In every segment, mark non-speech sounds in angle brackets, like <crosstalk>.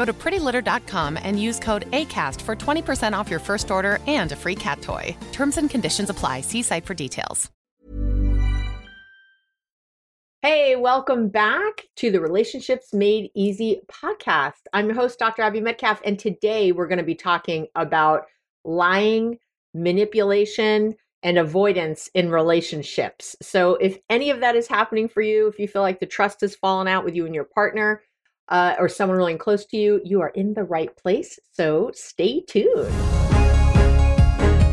Go to prettylitter.com and use code ACAST for 20% off your first order and a free cat toy. Terms and conditions apply. See site for details. Hey, welcome back to the Relationships Made Easy podcast. I'm your host, Dr. Abby Medcalf, and today we're going to be talking about lying, manipulation, and avoidance in relationships. So, if any of that is happening for you, if you feel like the trust has fallen out with you and your partner, uh, or someone really close to you, you are in the right place. So, stay tuned.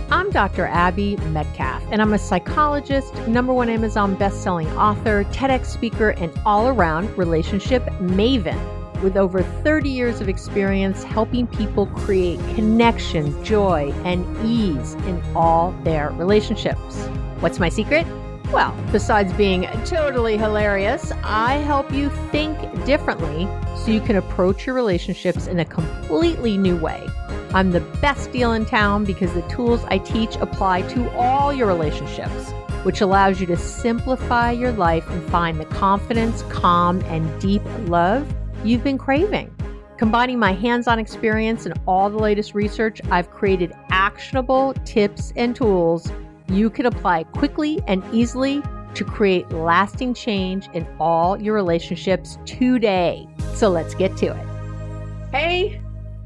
I'm Dr. Abby Medcalf, and I'm a psychologist, number one Amazon best-selling author, TEDx speaker, and all-around relationship maven with over 30 years of experience helping people create connection, joy, and ease in all their relationships. What's my secret? Well, besides being totally hilarious, I help you think differently so you can approach your relationships in a completely new way. I'm the best deal in town because the tools I teach apply to all your relationships, which allows you to simplify your life and find the confidence, calm, and deep love you've been craving. Combining my hands on experience and all the latest research, I've created actionable tips and tools you can apply quickly and easily to create lasting change in all your relationships today. So let's get to it. Hey,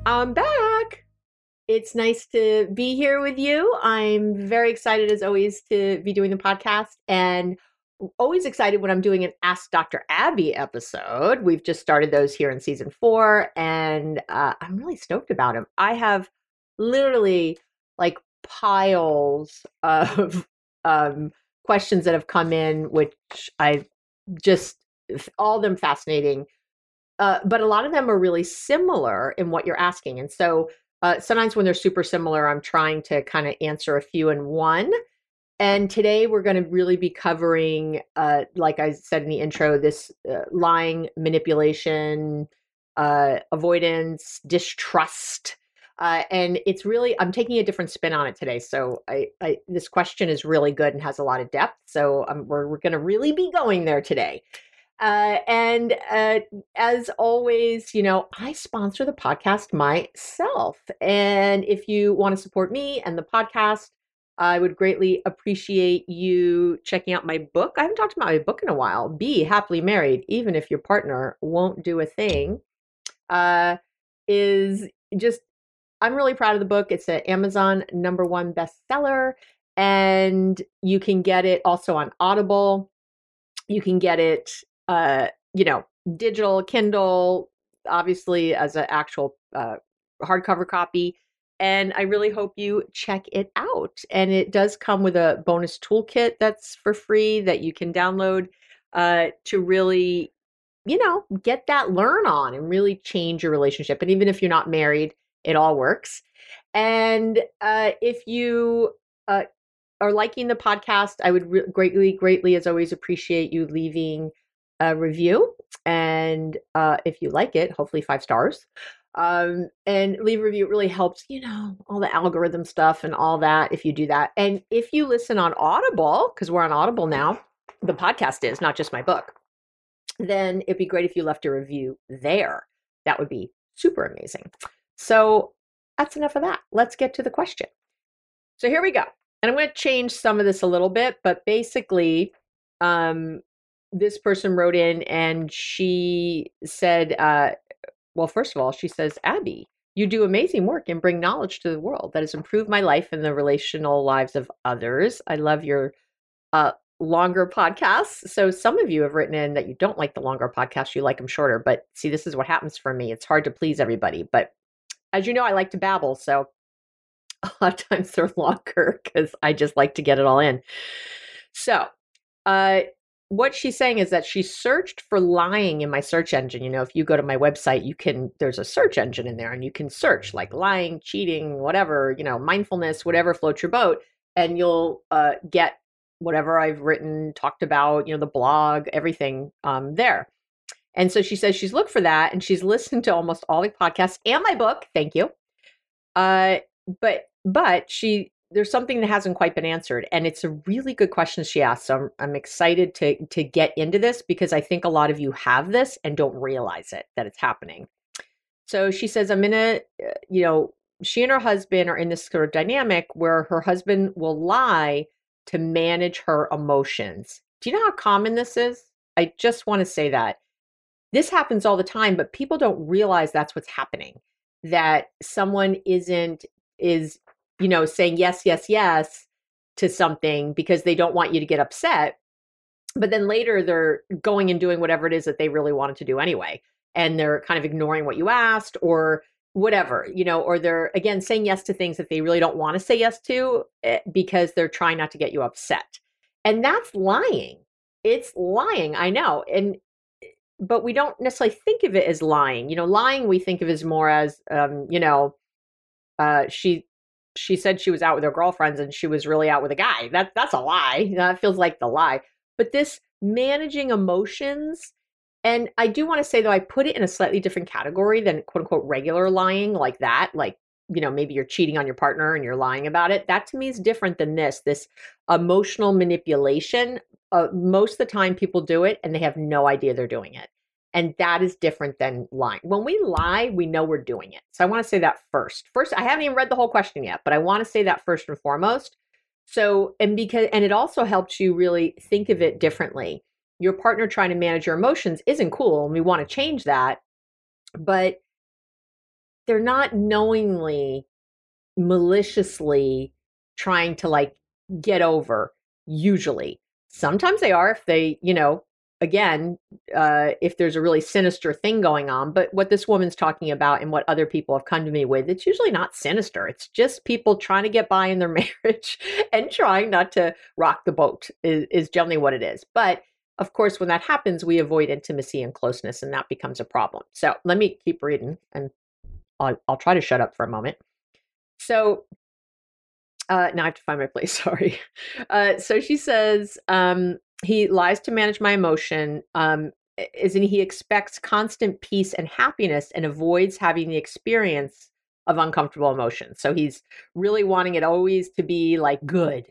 I'm back. It's nice to be here with you. I'm very excited, as always, to be doing the podcast and always excited when I'm doing an Ask Dr. Abby episode. We've just started those here in season four, and uh, I'm really stoked about them. I have literally like piles of <laughs> um, questions that have come in, which I just all them fascinating. Uh, but a lot of them are really similar in what you're asking. And so uh, sometimes when they're super similar, I'm trying to kind of answer a few in one. And today we're going to really be covering, uh, like I said in the intro, this uh, lying, manipulation, uh, avoidance, distrust, uh, and it's really i'm taking a different spin on it today so I, I this question is really good and has a lot of depth so um, we're, we're going to really be going there today. Uh, and uh, as always you know i sponsor the podcast myself and if you want to support me and the podcast i would greatly appreciate you checking out my book. I haven't talked about my book in a while be happily married even if your partner won't do a thing uh, is just I'm really proud of the book. It's an Amazon number one bestseller, and you can get it also on Audible. You can get it, uh, you know, digital, Kindle, obviously as an actual uh, hardcover copy. And I really hope you check it out. And it does come with a bonus toolkit that's for free that you can download uh, to really, you know, get that learn on and really change your relationship. And even if you're not married, it all works. And uh, if you uh, are liking the podcast, I would re- greatly, greatly, as always, appreciate you leaving a review. And uh, if you like it, hopefully five stars. um, and leave a review. It really helps, you know, all the algorithm stuff and all that if you do that. And if you listen on Audible, because we're on Audible now, the podcast is not just my book, then it'd be great if you left a review there. That would be super amazing. So that's enough of that. Let's get to the question. So here we go. And I'm going to change some of this a little bit, but basically, um, this person wrote in and she said, uh, well, first of all, she says, Abby, you do amazing work and bring knowledge to the world that has improved my life and the relational lives of others. I love your uh, longer podcasts. So some of you have written in that you don't like the longer podcasts, you like them shorter. But see, this is what happens for me. It's hard to please everybody. But as you know, I like to babble. So <laughs> a lot of times they're longer because I just like to get it all in. So uh, what she's saying is that she searched for lying in my search engine. You know, if you go to my website, you can, there's a search engine in there and you can search like lying, cheating, whatever, you know, mindfulness, whatever floats your boat. And you'll uh, get whatever I've written, talked about, you know, the blog, everything um, there. And so she says she's looked for that and she's listened to almost all the podcasts and my book. Thank you. Uh, but but she there's something that hasn't quite been answered and it's a really good question she asked so I'm, I'm excited to to get into this because i think a lot of you have this and don't realize it that it's happening so she says i'm in a uh, you know she and her husband are in this sort of dynamic where her husband will lie to manage her emotions. Do you know how common this is? I just want to say that. This happens all the time, but people don't realize that's what's happening. That someone isn't, is, you know, saying yes, yes, yes to something because they don't want you to get upset. But then later they're going and doing whatever it is that they really wanted to do anyway. And they're kind of ignoring what you asked or whatever, you know, or they're again saying yes to things that they really don't want to say yes to eh, because they're trying not to get you upset. And that's lying. It's lying, I know. And but we don't necessarily think of it as lying. You know, lying we think of as more as um, you know, uh she she said she was out with her girlfriends and she was really out with a guy. That that's a lie. That feels like the lie. But this managing emotions and I do want to say though, I put it in a slightly different category than quote unquote regular lying like that. Like, you know, maybe you're cheating on your partner and you're lying about it. That to me is different than this, this emotional manipulation. Uh, most of the time people do it and they have no idea they're doing it. And that is different than lying. When we lie, we know we're doing it. So I want to say that first. First, I haven't even read the whole question yet, but I want to say that first and foremost. So, and because, and it also helps you really think of it differently your partner trying to manage your emotions isn't cool and we want to change that but they're not knowingly maliciously trying to like get over usually sometimes they are if they you know again uh if there's a really sinister thing going on but what this woman's talking about and what other people have come to me with it's usually not sinister it's just people trying to get by in their <laughs> marriage and trying not to rock the boat is, is generally what it is but of course, when that happens, we avoid intimacy and closeness, and that becomes a problem. So let me keep reading, and I'll, I'll try to shut up for a moment. So uh, now I have to find my place. <laughs> Sorry. Uh, so she says um, he lies to manage my emotion. Um, is in he expects constant peace and happiness and avoids having the experience of uncomfortable emotions. So he's really wanting it always to be like good.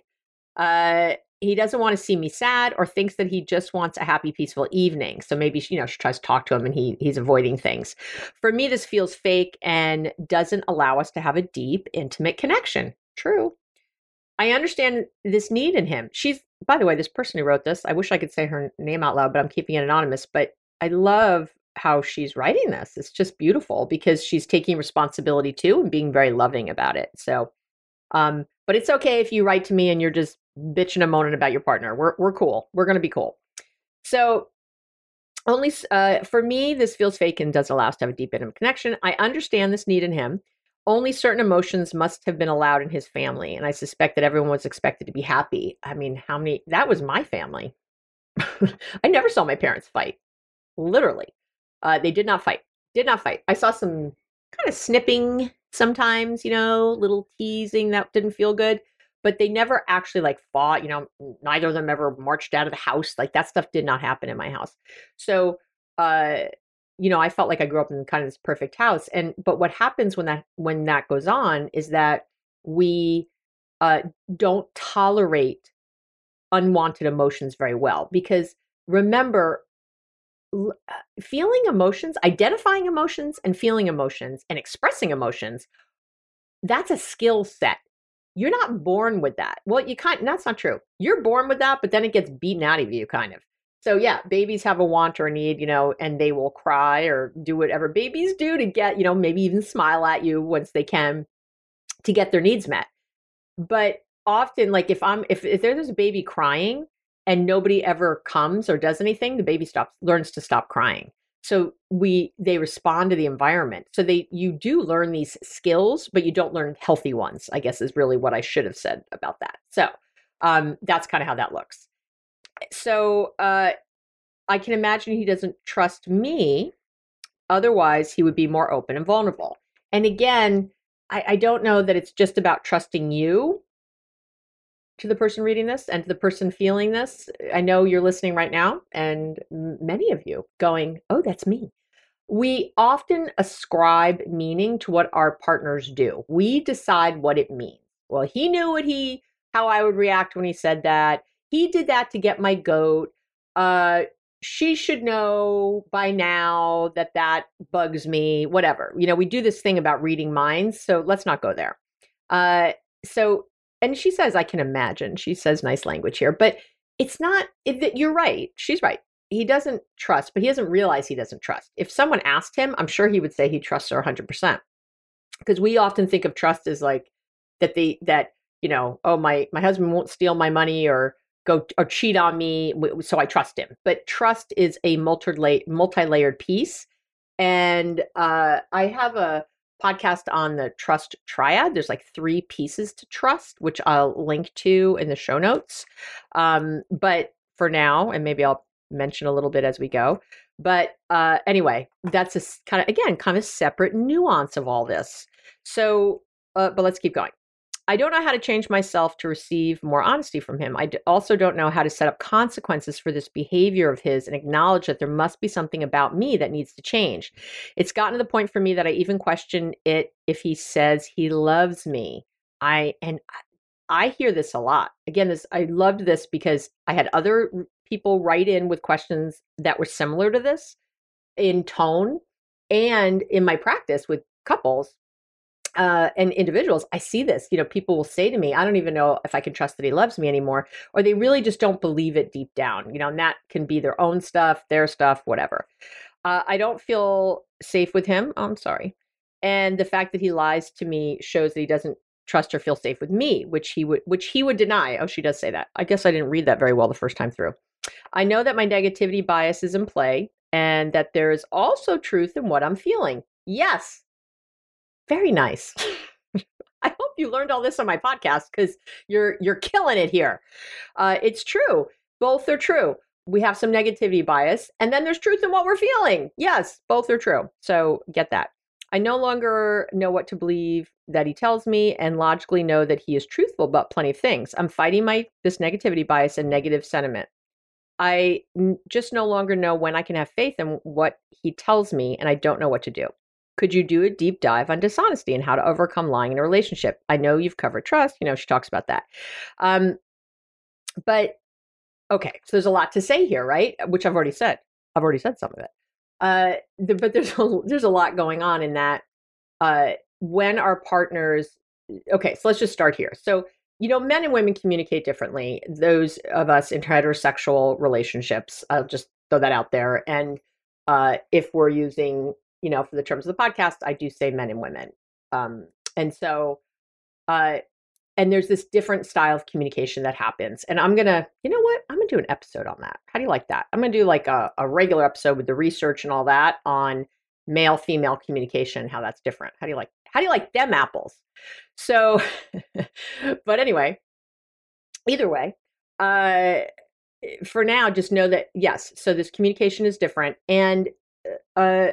Uh, he doesn't want to see me sad or thinks that he just wants a happy peaceful evening so maybe you know she tries to talk to him and he he's avoiding things for me this feels fake and doesn't allow us to have a deep intimate connection true i understand this need in him she's by the way this person who wrote this i wish i could say her name out loud but i'm keeping it anonymous but i love how she's writing this it's just beautiful because she's taking responsibility too and being very loving about it so um but it's okay if you write to me and you're just bitching and moaning about your partner. We're we're cool. We're gonna be cool. So only uh, for me, this feels fake and doesn't allow us to have a deep intimate connection. I understand this need in him. Only certain emotions must have been allowed in his family, and I suspect that everyone was expected to be happy. I mean, how many? That was my family. <laughs> I never saw my parents fight. Literally, uh, they did not fight. Did not fight. I saw some kind of snipping sometimes, you know, little teasing that didn't feel good but they never actually like fought. You know, neither of them ever marched out of the house. Like that stuff did not happen in my house. So, uh, you know, I felt like I grew up in kind of this perfect house. And but what happens when that when that goes on is that we uh, don't tolerate unwanted emotions very well because remember uh, feeling emotions identifying emotions and feeling emotions and expressing emotions that's a skill set. You're not born with that. Well you can't that's not true. You're born with that but then it gets beaten out of you kind of so yeah babies have a want or a need you know and they will cry or do whatever babies do to get you know maybe even smile at you once they can to get their needs met. But often like if i'm if, if there's a baby crying and nobody ever comes or does anything the baby stops learns to stop crying. So we they respond to the environment. So they you do learn these skills but you don't learn healthy ones i guess is really what i should have said about that. So um that's kind of how that looks so uh i can imagine he doesn't trust me otherwise he would be more open and vulnerable and again I, I don't know that it's just about trusting you to the person reading this and to the person feeling this. I know you're listening right now, and many of you going, Oh, that's me. We often ascribe meaning to what our partners do. We decide what it means. Well, he knew what he, how I would react when he said that. He did that to get my goat. Uh, she should know by now that that bugs me, whatever. You know, we do this thing about reading minds, so let's not go there. Uh, so, and she says, I can imagine. She says nice language here, but it's not, it, you're right. She's right. He doesn't trust, but he doesn't realize he doesn't trust. If someone asked him, I'm sure he would say he trusts her 100%. Because we often think of trust as like that they, that, you know, oh, my, my husband won't steal my money or, go or cheat on me so i trust him. But trust is a multi multi-layered piece. And uh, i have a podcast on the trust triad. There's like three pieces to trust which i'll link to in the show notes. Um, but for now and maybe i'll mention a little bit as we go. But uh, anyway that's a kind of again kind of separate nuance of all this. So uh, but let's keep going I don't know how to change myself to receive more honesty from him. I also don't know how to set up consequences for this behavior of his and acknowledge that there must be something about me that needs to change. It's gotten to the point for me that I even question it if he says he loves me. I and I hear this a lot. Again, this I loved this because I had other people write in with questions that were similar to this in tone and in my practice with couples uh, and individuals, I see this. You know, people will say to me, I don't even know if I can trust that he loves me anymore, or they really just don't believe it deep down. You know, and that can be their own stuff, their stuff, whatever. Uh, I don't feel safe with him. Oh, I'm sorry. And the fact that he lies to me shows that he doesn't trust or feel safe with me, which he would which he would deny. Oh, she does say that. I guess I didn't read that very well the first time through. I know that my negativity bias is in play and that there is also truth in what I'm feeling. Yes, very nice. <laughs> I hope you learned all this on my podcast because you're you're killing it here. Uh, it's true. Both are true. We have some negativity bias, and then there's truth in what we're feeling. Yes, both are true. So get that. I no longer know what to believe that he tells me, and logically know that he is truthful about plenty of things. I'm fighting my this negativity bias and negative sentiment. I n- just no longer know when I can have faith in what he tells me, and I don't know what to do. Could you do a deep dive on dishonesty and how to overcome lying in a relationship? I know you've covered trust. You know, she talks about that. Um, but okay, so there's a lot to say here, right? Which I've already said. I've already said some of it. Uh, the, but there's <laughs> a, there's a lot going on in that. Uh, when our partners, okay, so let's just start here. So you know, men and women communicate differently. Those of us in heterosexual relationships, I'll just throw that out there. And uh, if we're using you know, for the terms of the podcast, I do say men and women. Um, and so, uh, and there's this different style of communication that happens. And I'm gonna, you know what? I'm gonna do an episode on that. How do you like that? I'm gonna do like a, a regular episode with the research and all that on male female communication, how that's different. How do you like? How do you like them apples? So, <laughs> but anyway, either way, uh, for now, just know that yes. So this communication is different, and uh,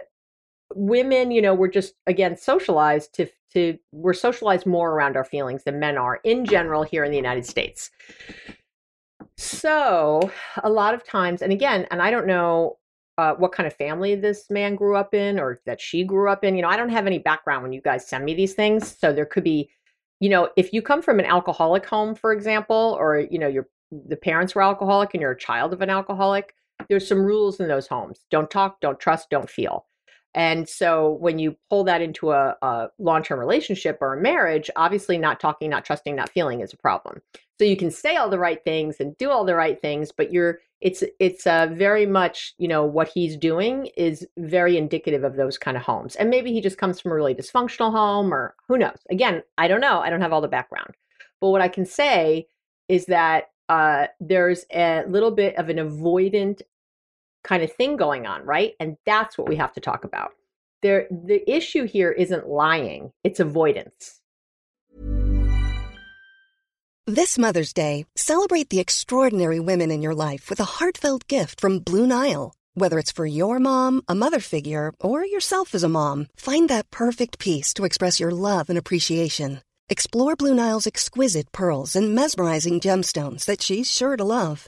women, you know, we're just again socialized to to we're socialized more around our feelings than men are in general here in the United States. So, a lot of times and again, and I don't know uh, what kind of family this man grew up in or that she grew up in. You know, I don't have any background when you guys send me these things. So there could be, you know, if you come from an alcoholic home, for example, or, you know, your the parents were alcoholic and you're a child of an alcoholic, there's some rules in those homes. Don't talk, don't trust, don't feel. And so when you pull that into a, a long term relationship or a marriage, obviously not talking, not trusting, not feeling is a problem. So you can say all the right things and do all the right things, but you're it's it's uh, very much you know what he's doing is very indicative of those kind of homes. And maybe he just comes from a really dysfunctional home, or who knows? Again, I don't know. I don't have all the background, but what I can say is that uh, there's a little bit of an avoidant kind of thing going on, right? And that's what we have to talk about. There, the issue here isn't lying; it's avoidance. This Mother's Day, celebrate the extraordinary women in your life with a heartfelt gift from Blue Nile. Whether it's for your mom, a mother figure, or yourself as a mom, find that perfect piece to express your love and appreciation. Explore Blue Nile's exquisite pearls and mesmerizing gemstones that she's sure to love.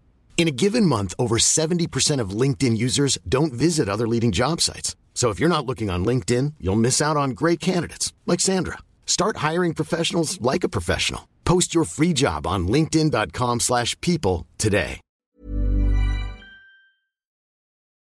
In a given month, over 70% of LinkedIn users don't visit other leading job sites. So if you're not looking on LinkedIn, you'll miss out on great candidates like Sandra. Start hiring professionals like a professional. Post your free job on linkedin.com/people today.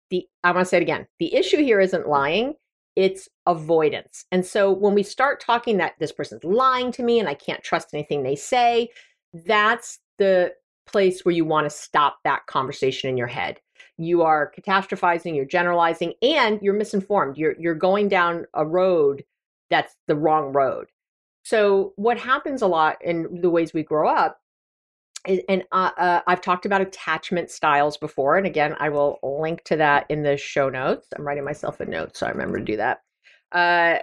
The I want to say it again. The issue here isn't lying, it's avoidance. And so when we start talking that this person's lying to me and I can't trust anything they say, that's the place where you want to stop that conversation in your head. You are catastrophizing, you're generalizing, and you're misinformed. You're you're going down a road that's the wrong road. So what happens a lot in the ways we grow up is, and uh, uh, I've talked about attachment styles before, and again, I will link to that in the show notes. I'm writing myself a note, so I remember to do that. Uh,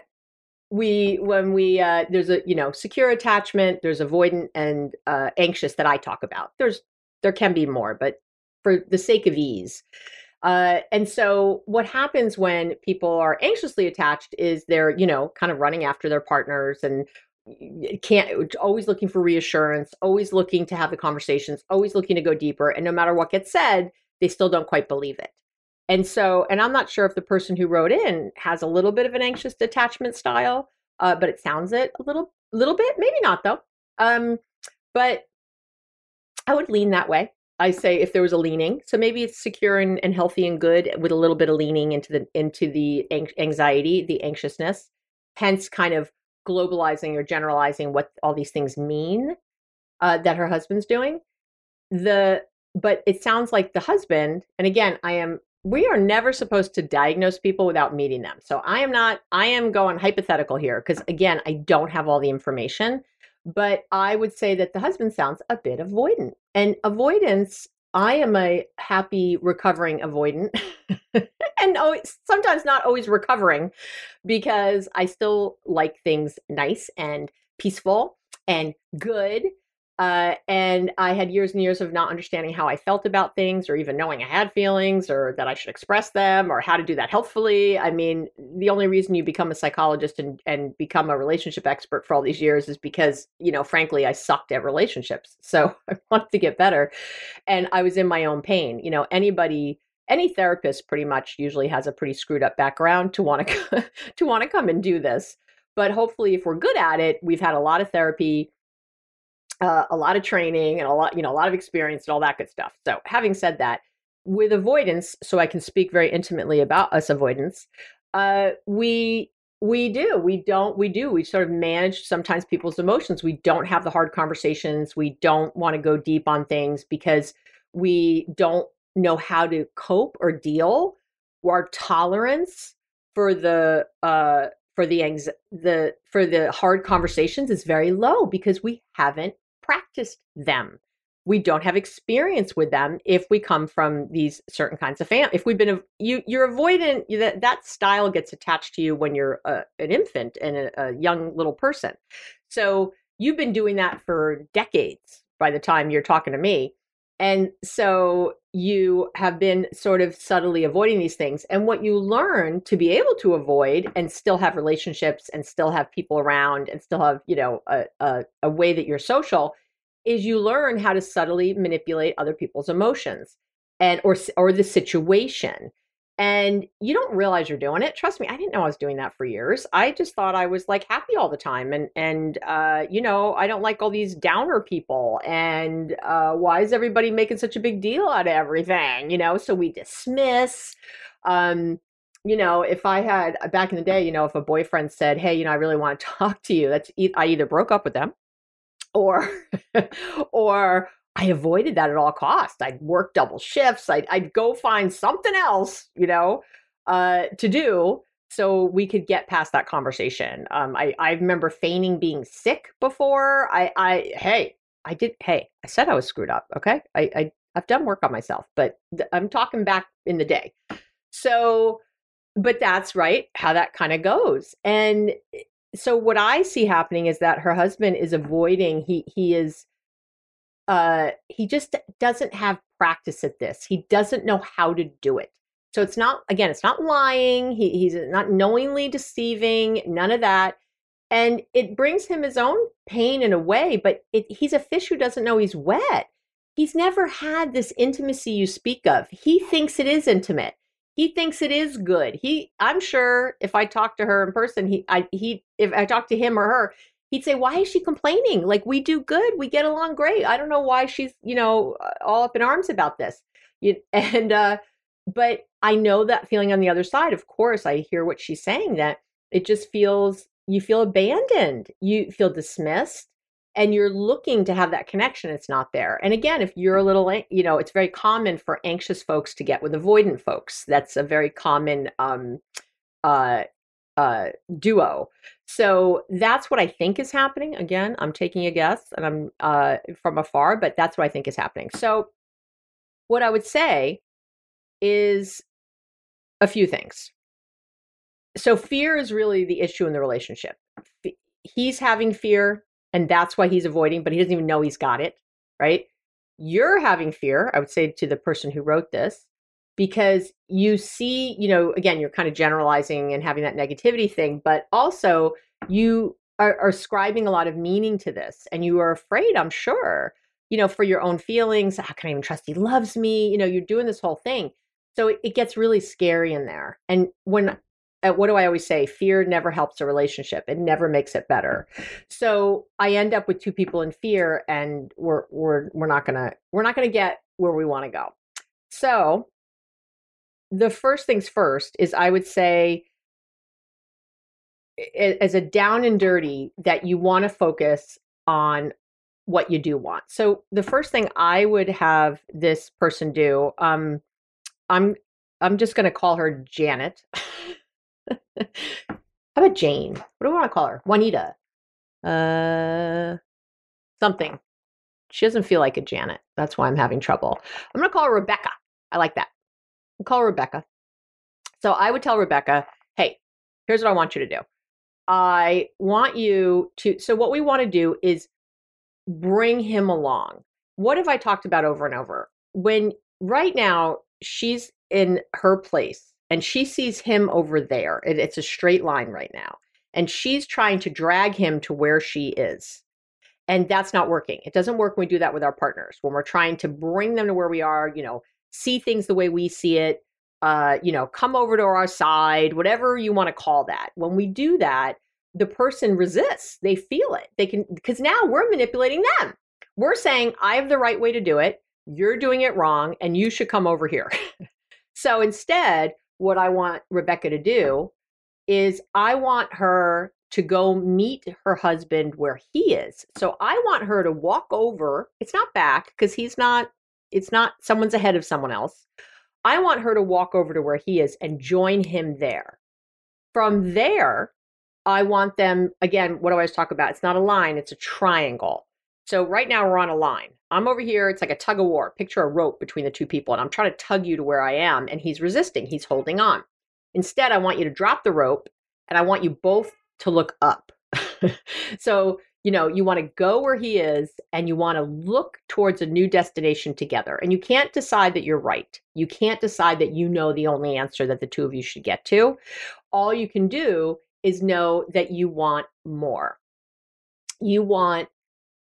we when we uh, there's a you know secure attachment, there's avoidant and uh, anxious that I talk about. There's there can be more, but for the sake of ease. Uh, and so what happens when people are anxiously attached is they're, you know, kind of running after their partners and can't always looking for reassurance, always looking to have the conversations, always looking to go deeper. And no matter what gets said, they still don't quite believe it. And so, and I'm not sure if the person who wrote in has a little bit of an anxious detachment style, uh, but it sounds it a little, little bit, maybe not though. Um, but I would lean that way. I say if there was a leaning, so maybe it's secure and, and healthy and good with a little bit of leaning into the into the anxiety, the anxiousness, hence kind of globalizing or generalizing what all these things mean uh, that her husband's doing. The but it sounds like the husband, and again, I am we are never supposed to diagnose people without meeting them. So I am not I am going hypothetical here because again, I don't have all the information, but I would say that the husband sounds a bit avoidant. And avoidance I am a happy recovering avoidant <laughs> and always, sometimes not always recovering because I still like things nice and peaceful and good. Uh, and I had years and years of not understanding how I felt about things or even knowing I had feelings or that I should express them or how to do that healthfully. I mean, the only reason you become a psychologist and, and become a relationship expert for all these years is because, you know, frankly, I sucked at relationships. <laughs> So I wanted to get better. And I was in my own pain. You know, anybody any therapist pretty much usually has a pretty screwed up background to want <laughs> to to want to come and do this but hopefully if we're good at it we've had a lot of therapy uh, a lot of training and a lot, you know, a lot of experience and all that good stuff. So, having said that, with avoidance, so I can speak very intimately about us avoidance, uh, we we do we don't we do we sort of manage sometimes people's emotions we don't have the hard conversations we don't want to go deep on things because we don't know how to cope or deal our tolerance for the uh for the anx- the for the hard conversations is very low because we haven't practiced them. we don't have experience with them if we come from these certain kinds of fam if we've been you you're avoidant that that style gets attached to you when you're a, an infant and a, a young little person so you've been doing that for decades by the time you're talking to me and so you have been sort of subtly avoiding these things. And what you learn to be able to avoid and still have relationships and still have people around and still have, you know, a, a, a way that you're social is you learn how to subtly manipulate other people's emotions and or or the situation and you don't realize you're doing it. Trust me i didn't know i was doing that for years. I just thought i was like happy all the time and and uh, you know i don't like all these downer people and uh, why is everybody making such a big deal out of everything you know? So we dismiss um, you know if i had uh, back in the day you know if a boyfriend said hey you know i really want to <laughs> talk to you that's e- i either broke up with them or <laughs> or I avoided that at all costs. I'd work double shifts. I'd, I'd go find something else, you know, uh, to do so we could get past that conversation. Um, I, I remember feigning being sick before. I, I, hey, I did. Hey, I said I was screwed up. Okay, I, I I've done work on myself, but th- I'm talking back in the day. So, but that's right how that kind of goes. And eh, so what I see happening is that her husband is avoiding. He he is uh, he just doesn't have practice at this. He doesn't know how to do it. So it's not again, it's not lying. He, he's not knowingly deceiving. None of that. And it brings him his own pain in a way, but it, he's a fish who doesn't know he's wet. He's never had this intimacy you speak of. He thinks it is intimate. He thinks it is good. He, I'm sure, if I talk to her in person, he, I, he, if I talk to him or her, he'd say, Why is she complaining? Like, we do good. We get along great. I don't know why she's, you know, all up in arms about this. You, <laughs> and, uh, but I know that feeling on the other side. Of course, I hear what she's saying that it just feels, you feel abandoned, you feel dismissed, and you're looking to have that connection. It's not there. And again, if you're a little, you know, it's very common for anxious folks to get with avoidant folks. That's a very common um, uh, uh, duo. So that's what I think is happening. Again, I'm taking a guess and I'm uh, from afar, but that's what I think is happening. So, what I would say is a few things. So, fear is really the issue in the relationship. He's having fear, and that's why he's avoiding, but he doesn't even know he's got it, right? You're having fear, I would say to the person who wrote this, because you see, you know, again, you're kind of generalizing and having that negativity thing, but also you are, are ascribing a lot of meaning to this and you are afraid, I'm sure, you know, for your own feelings. How can I even trust he loves me? You know, you're doing this whole thing. So it, it gets really scary in there. And when uh, what do I always say? Fear never helps a relationship. It never makes it better. So I end up with two people in fear, and we're we're we're not gonna we're not gonna get where we want to go. So the first things first is I would say as a down and dirty that you want to focus on what you do want. So the first thing I would have this person do, um, I'm I'm just going to call her Janet. <laughs> How about Jane? What do we want to call her? Juanita. Uh, something. She doesn't feel like a Janet. That's why I'm having trouble. I'm going to call her Rebecca. I like that call Rebecca. So I would tell Rebecca, hey, here's what I want you to do. I want you to, so what we want to do is bring him along. What have I talked about over and over? When right now she's in her place and she sees him over there, it's a straight line right now, and she's trying to drag him to where she is. And that's not working. It doesn't work when we do that with our partners. When we're trying to bring them to where we are, you know, see things the way we see it, uh, you know, come over to our side, whatever you want to call that. When we do that, the person resists. They feel it. They can, because now we're manipulating them. We're saying, I have the right way to do it. You're doing it wrong, and you should come over here. <laughs> so instead, what I want Rebecca to do is I want her to go meet her husband where he is. So I want her to walk over. It's not back because he's not it's not someone's ahead of someone else. I want her to walk over to where he is and join him there. From there, I want them again, what do I always talk about? It's not a line, it's a triangle. So right now we're on a line. I'm over here. It's like a tug of war. Picture a rope between the two people, and I'm trying to tug you to where I am, and he's resisting. He's holding on. Instead, I want you to drop the rope, and I want you both to look up. <laughs> so you know, you want to go where he is and you want to look towards a new destination together. And you can't decide that you're right. You can't decide that you know the only answer that the two of you should get to. All you can do is know that you want more. You want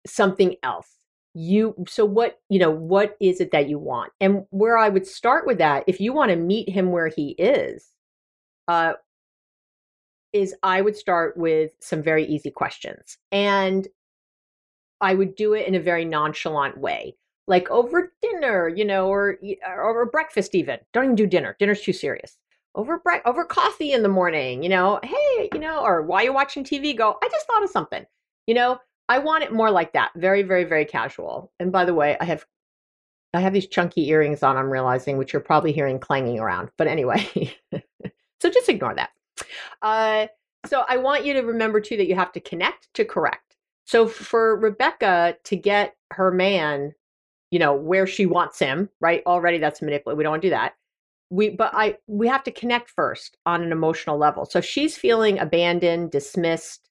something else. You so what, you know, what is it that you want? And where I would start with that, if you want to meet him where he is, uh, is I would start with some very easy questions. And I would do it in a very nonchalant way, like over dinner, you know, or over breakfast even. Don't even do dinner. Dinner's too serious. Over bre- over coffee in the morning, you know, hey, you know, or while you're watching TV, go, I just thought of something. You know, I want it more like that. Very, very, very casual. And by the way, I have I have these chunky earrings on, I'm realizing, which you're probably hearing clanging around. But anyway, <laughs> so just ignore that. Uh, so I want you to remember too that you have to connect to correct. So for Rebecca to get her man, you know, where she wants him, right? Already that's manipulative. We don't want to do that. We but I we have to connect first on an emotional level. So if she's feeling abandoned, dismissed,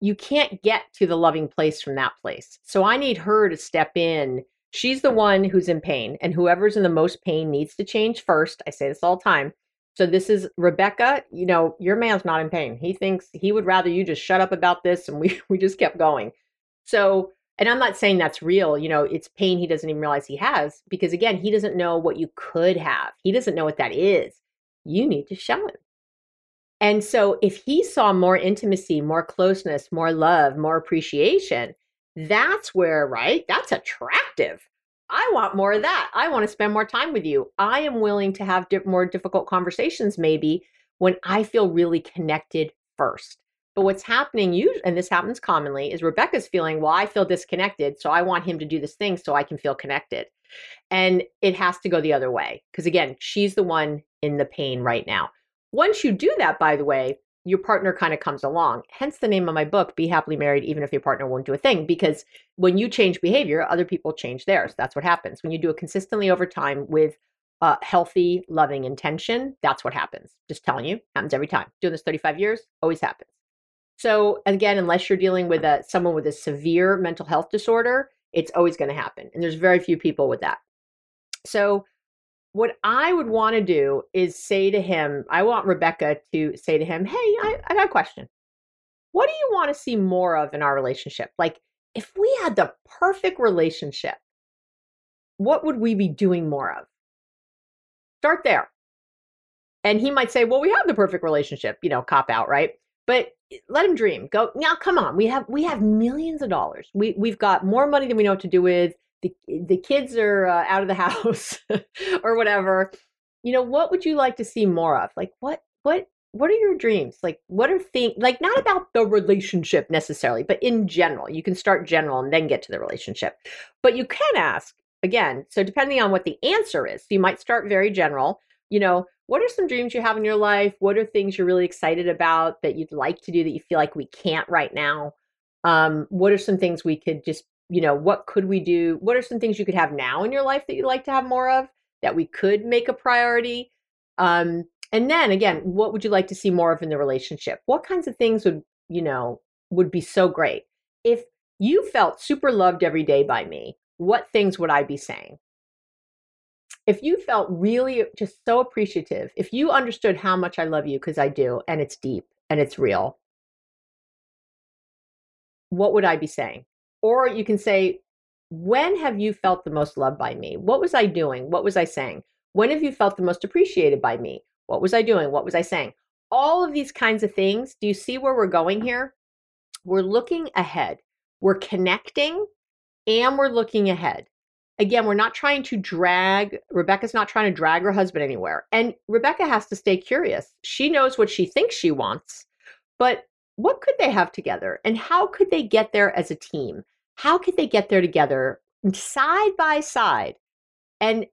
you can't get to the loving place from that place. So I need her to step in. She's the one who's in pain, and whoever's in the most pain needs to change first. I say this all the time. So this is Rebecca. You know, your man's not in pain. He thinks he would rather you just shut up about this and we <laughs> we just kept going. So, and I'm not saying that's real, you know, it's pain he doesn't even realize he has because again, he doesn't know what you could have. He doesn't know what that is. You need to show him. And so if he saw more intimacy, more closeness, more love, more appreciation, that's where, right? That's attractive. I want more of that. I want to spend more time with you. I am willing to have di- more difficult conversations, maybe when I feel really connected first. But what's happening, usually, and this happens commonly, is Rebecca's feeling, well, I feel disconnected. So I want him to do this thing so I can feel connected. And it has to go the other way. Because again, she's the one in the pain right now. Once you do that, by the way, your partner kind of comes along. Hence the name of my book, Be Happily Married, even if your partner won't do a thing. Because when you change behavior, other people change theirs. That's what happens. When you do it consistently over time with a healthy, loving intention, that's what happens. Just telling you, happens every time. Doing this 35 years, always happens. So again, unless you're dealing with a someone with a severe mental health disorder, it's always going to happen. And there's very few people with that. So what I would want to do is say to him, I want Rebecca to say to him, Hey, I, I got a question. What do you want to see more of in our relationship? Like, if we had the perfect relationship, what would we be doing more of? Start there. And he might say, Well, we have the perfect relationship, you know, cop out, right? But eh, let him dream. Go now, come on. We have we have millions of dollars. We we've got more money than we know what to do with the the kids are uh, out of the <laughs> house or whatever. You know what would you like to see more of? Like what what what are your dreams? Like what are things like not about the relationship necessarily but in general. You can start general and then get to the relationship. But you can ask again so depending on what the answer is so you might start very general. You know what are some dreams you have in your life? What are things you're really excited about that you'd like to do that you feel like we can't right now? Um, what are some things we could just you know, what could we do? What are some things you could have now in your life that you'd like to have more of that we could make a priority? Um, and then again, what would you like to see more of in the relationship? What kinds of things would, you know, would be so great? If you felt super loved every day by me, what things would I be saying? If you felt really just so appreciative, if you understood how much I love you, because I do, and it's deep and it's real, what would I be saying? Or you can say, when have you felt the most loved by me? What was I doing? What was I saying? When have you felt the most appreciated by me? What was I doing? What was I saying? All of these kinds of things. Do you see where we're going here? We're looking ahead. We're connecting and we're looking ahead. Again, we're not trying to drag, Rebecca's not trying to drag her husband anywhere. And Rebecca has to stay curious. She knows what she thinks she wants, but what could they have together? And how could they get there as a team? How could they get there together side by side and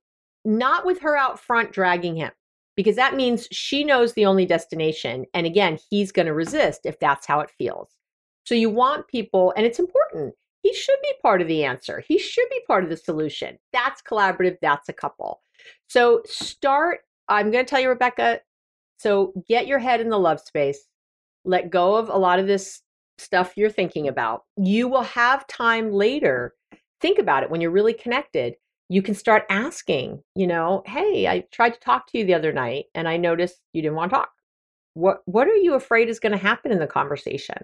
not with her out front dragging him? Because that means she knows the only destination. And again, he's going to resist if that's how it feels. So you want people, and it's important, he should be part of the answer. He should be part of the solution. That's collaborative. That's a couple. So start. I'm going to tell you, Rebecca. So get your head in the love space. Let go of a lot of this stuff you're thinking about. You will have time later. Think about it when you're really connected. You can start asking, you know, hey, I tried to talk to you the other night and I noticed you didn't want to talk. What what are you afraid is going to happen in the conversation?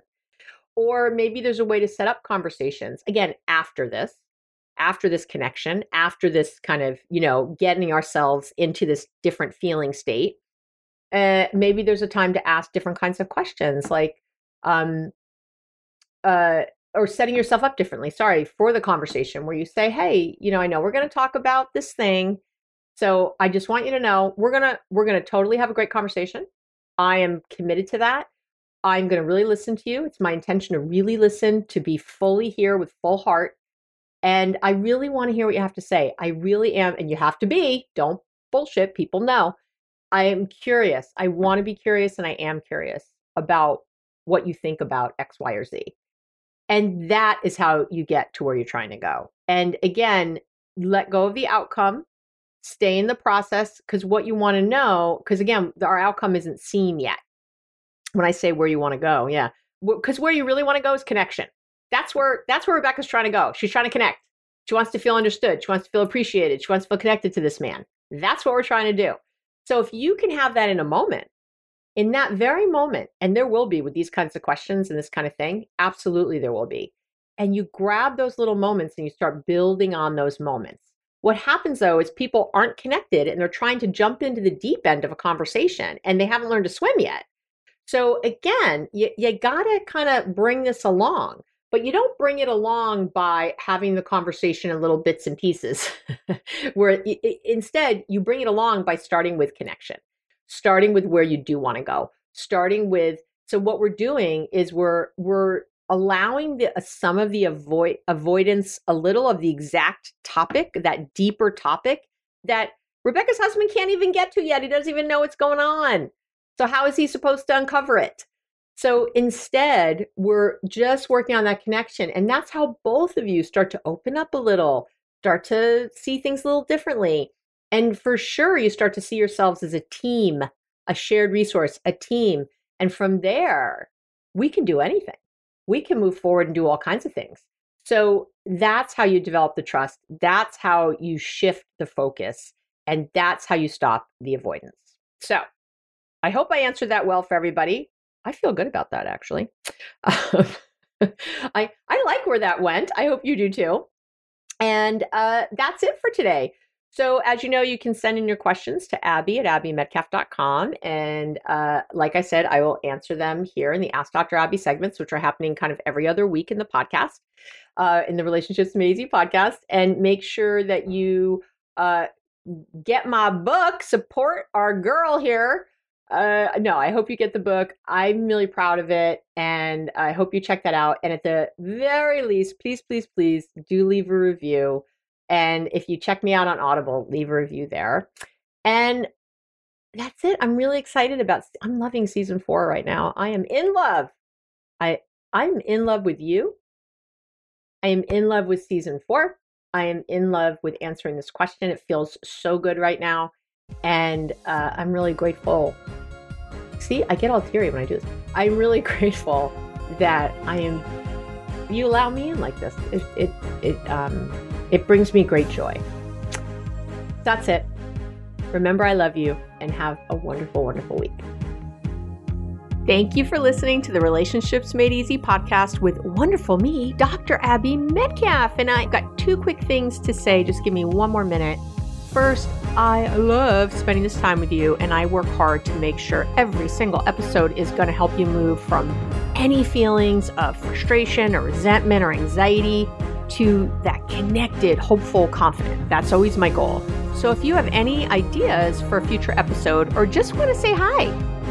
Or maybe there's a way to set up conversations again after this, after this connection, after this kind of, you know, getting ourselves into this different feeling state. Uh, maybe there's a time to ask different kinds of questions like, um, uh, or setting yourself up differently. Sorry for the conversation where you say, "Hey, you know, I know we're going to talk about this thing, so I just want you to know we're gonna we're gonna totally have a great conversation. I am committed to that. I'm going to really listen to you. It's my intention to really listen, to be fully here with full heart. And I really want to hear what you have to say. I really am. And you have to be, don't bullshit. People know. I am curious. I want to be curious and I am curious about what you think about X, Y, or Z. And that is how you get to where you're trying to go. And again, let go of the outcome, stay in the process because what you want to know, because again, our outcome isn't seen yet when I say where you want to go, yeah, because where you really want to go is connection. That's where that's where Rebecca's trying to go. She's trying to connect. She wants to feel understood. She wants to feel appreciated. She wants to feel connected to this man. That's what we're trying to do. So if you can have that in a moment, in that very moment, and there will be with these kinds of questions and this kind of thing, absolutely there will be. And you grab those little moments and you start building on those moments. What happens though is people aren't connected and they're trying to jump into the deep end of a conversation and they haven't learned to swim yet. So again, you, you got to kind of bring this along, but you don't bring it along by having the conversation in little bits and pieces, <laughs> where it, instead you bring it along by starting with connection, starting with where you do want to go, starting with. So what we're doing is we're we're allowing the uh, some of the avoid avoidance, a little of the exact topic, that deeper topic that Rebecca's husband can't even get to yet. He doesn't even know what's going on. So, how is he supposed to uncover it? So, instead, we're just working on that connection. And that's how both of you start to open up a little, start to see things a little differently. And for sure, you start to see yourselves as a team, a shared resource, a team. And from there, we can do anything. We can move forward and do all kinds of things. So that's how you develop the trust. That's how you shift the focus. And that's how you stop the avoidance. So I hope I answered that well for everybody. I feel good about that actually. <laughs> I I like where that went. I hope you do too. And uh, that's it for today. So, as you know, you can send in your questions to Abby at abbymedcalf.com. And uh, like I said, I will answer them here in the Ask Dr. Abby segments, which are happening kind of every other week in the podcast, uh, in the Relationships Easy podcast. And make sure that you uh, get my book, support our girl here uh, no, I hope you get the book. I'm really proud of it, and I hope you check that out. And at the very least, please, please, please do leave a review. And if you check me out on Audible, leave a review there. And that's it. I'm really excited about. I'm loving season four right now. I am in love. I I'm in love with you. I am in love with season four. I am in love with answering this question. It feels so good right now. And uh, I'm really grateful. See, I get all teary when I do this. I'm really <laughs> grateful that I am. You allow me in like this. It it it um it brings me great joy. That's it. Remember, I love you, and have a wonderful, wonderful week. Thank you for listening to the Relationships Made Easy podcast with wonderful me, Dr. Abby Medcalf. And I've got two quick things to say. Just give me one more minute. First, I love spending this time with you, and I work hard to make sure every single episode is going to help you move from any feelings of frustration or resentment or anxiety to that connected, hopeful, confident. That's always my goal. So if you have any ideas for a future episode or just want to say hi,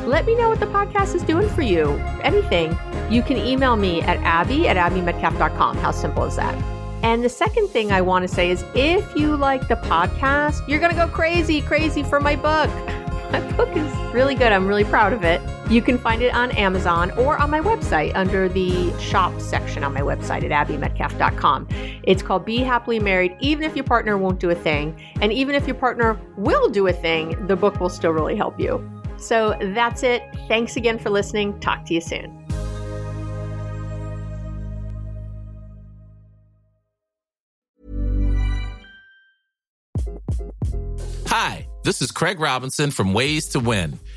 let me know what the podcast is doing for you. Anything, you can email me at abby at abbymedcalf.com. How simple is that? And the second thing I want to say is if you like the podcast, you're going to go crazy, crazy for my book. <laughs> My book is really good. I'm really proud of it. You can find it on Amazon or on my website under the shop section on my website at abbymedcalf.com. It's called Be Happily Married, even if your partner won't do a thing. And even if your partner will do a thing, the book will still really help you. So that's it. Thanks again for listening. Talk to you soon. Hi, this is Craig Robinson from Ways to Win,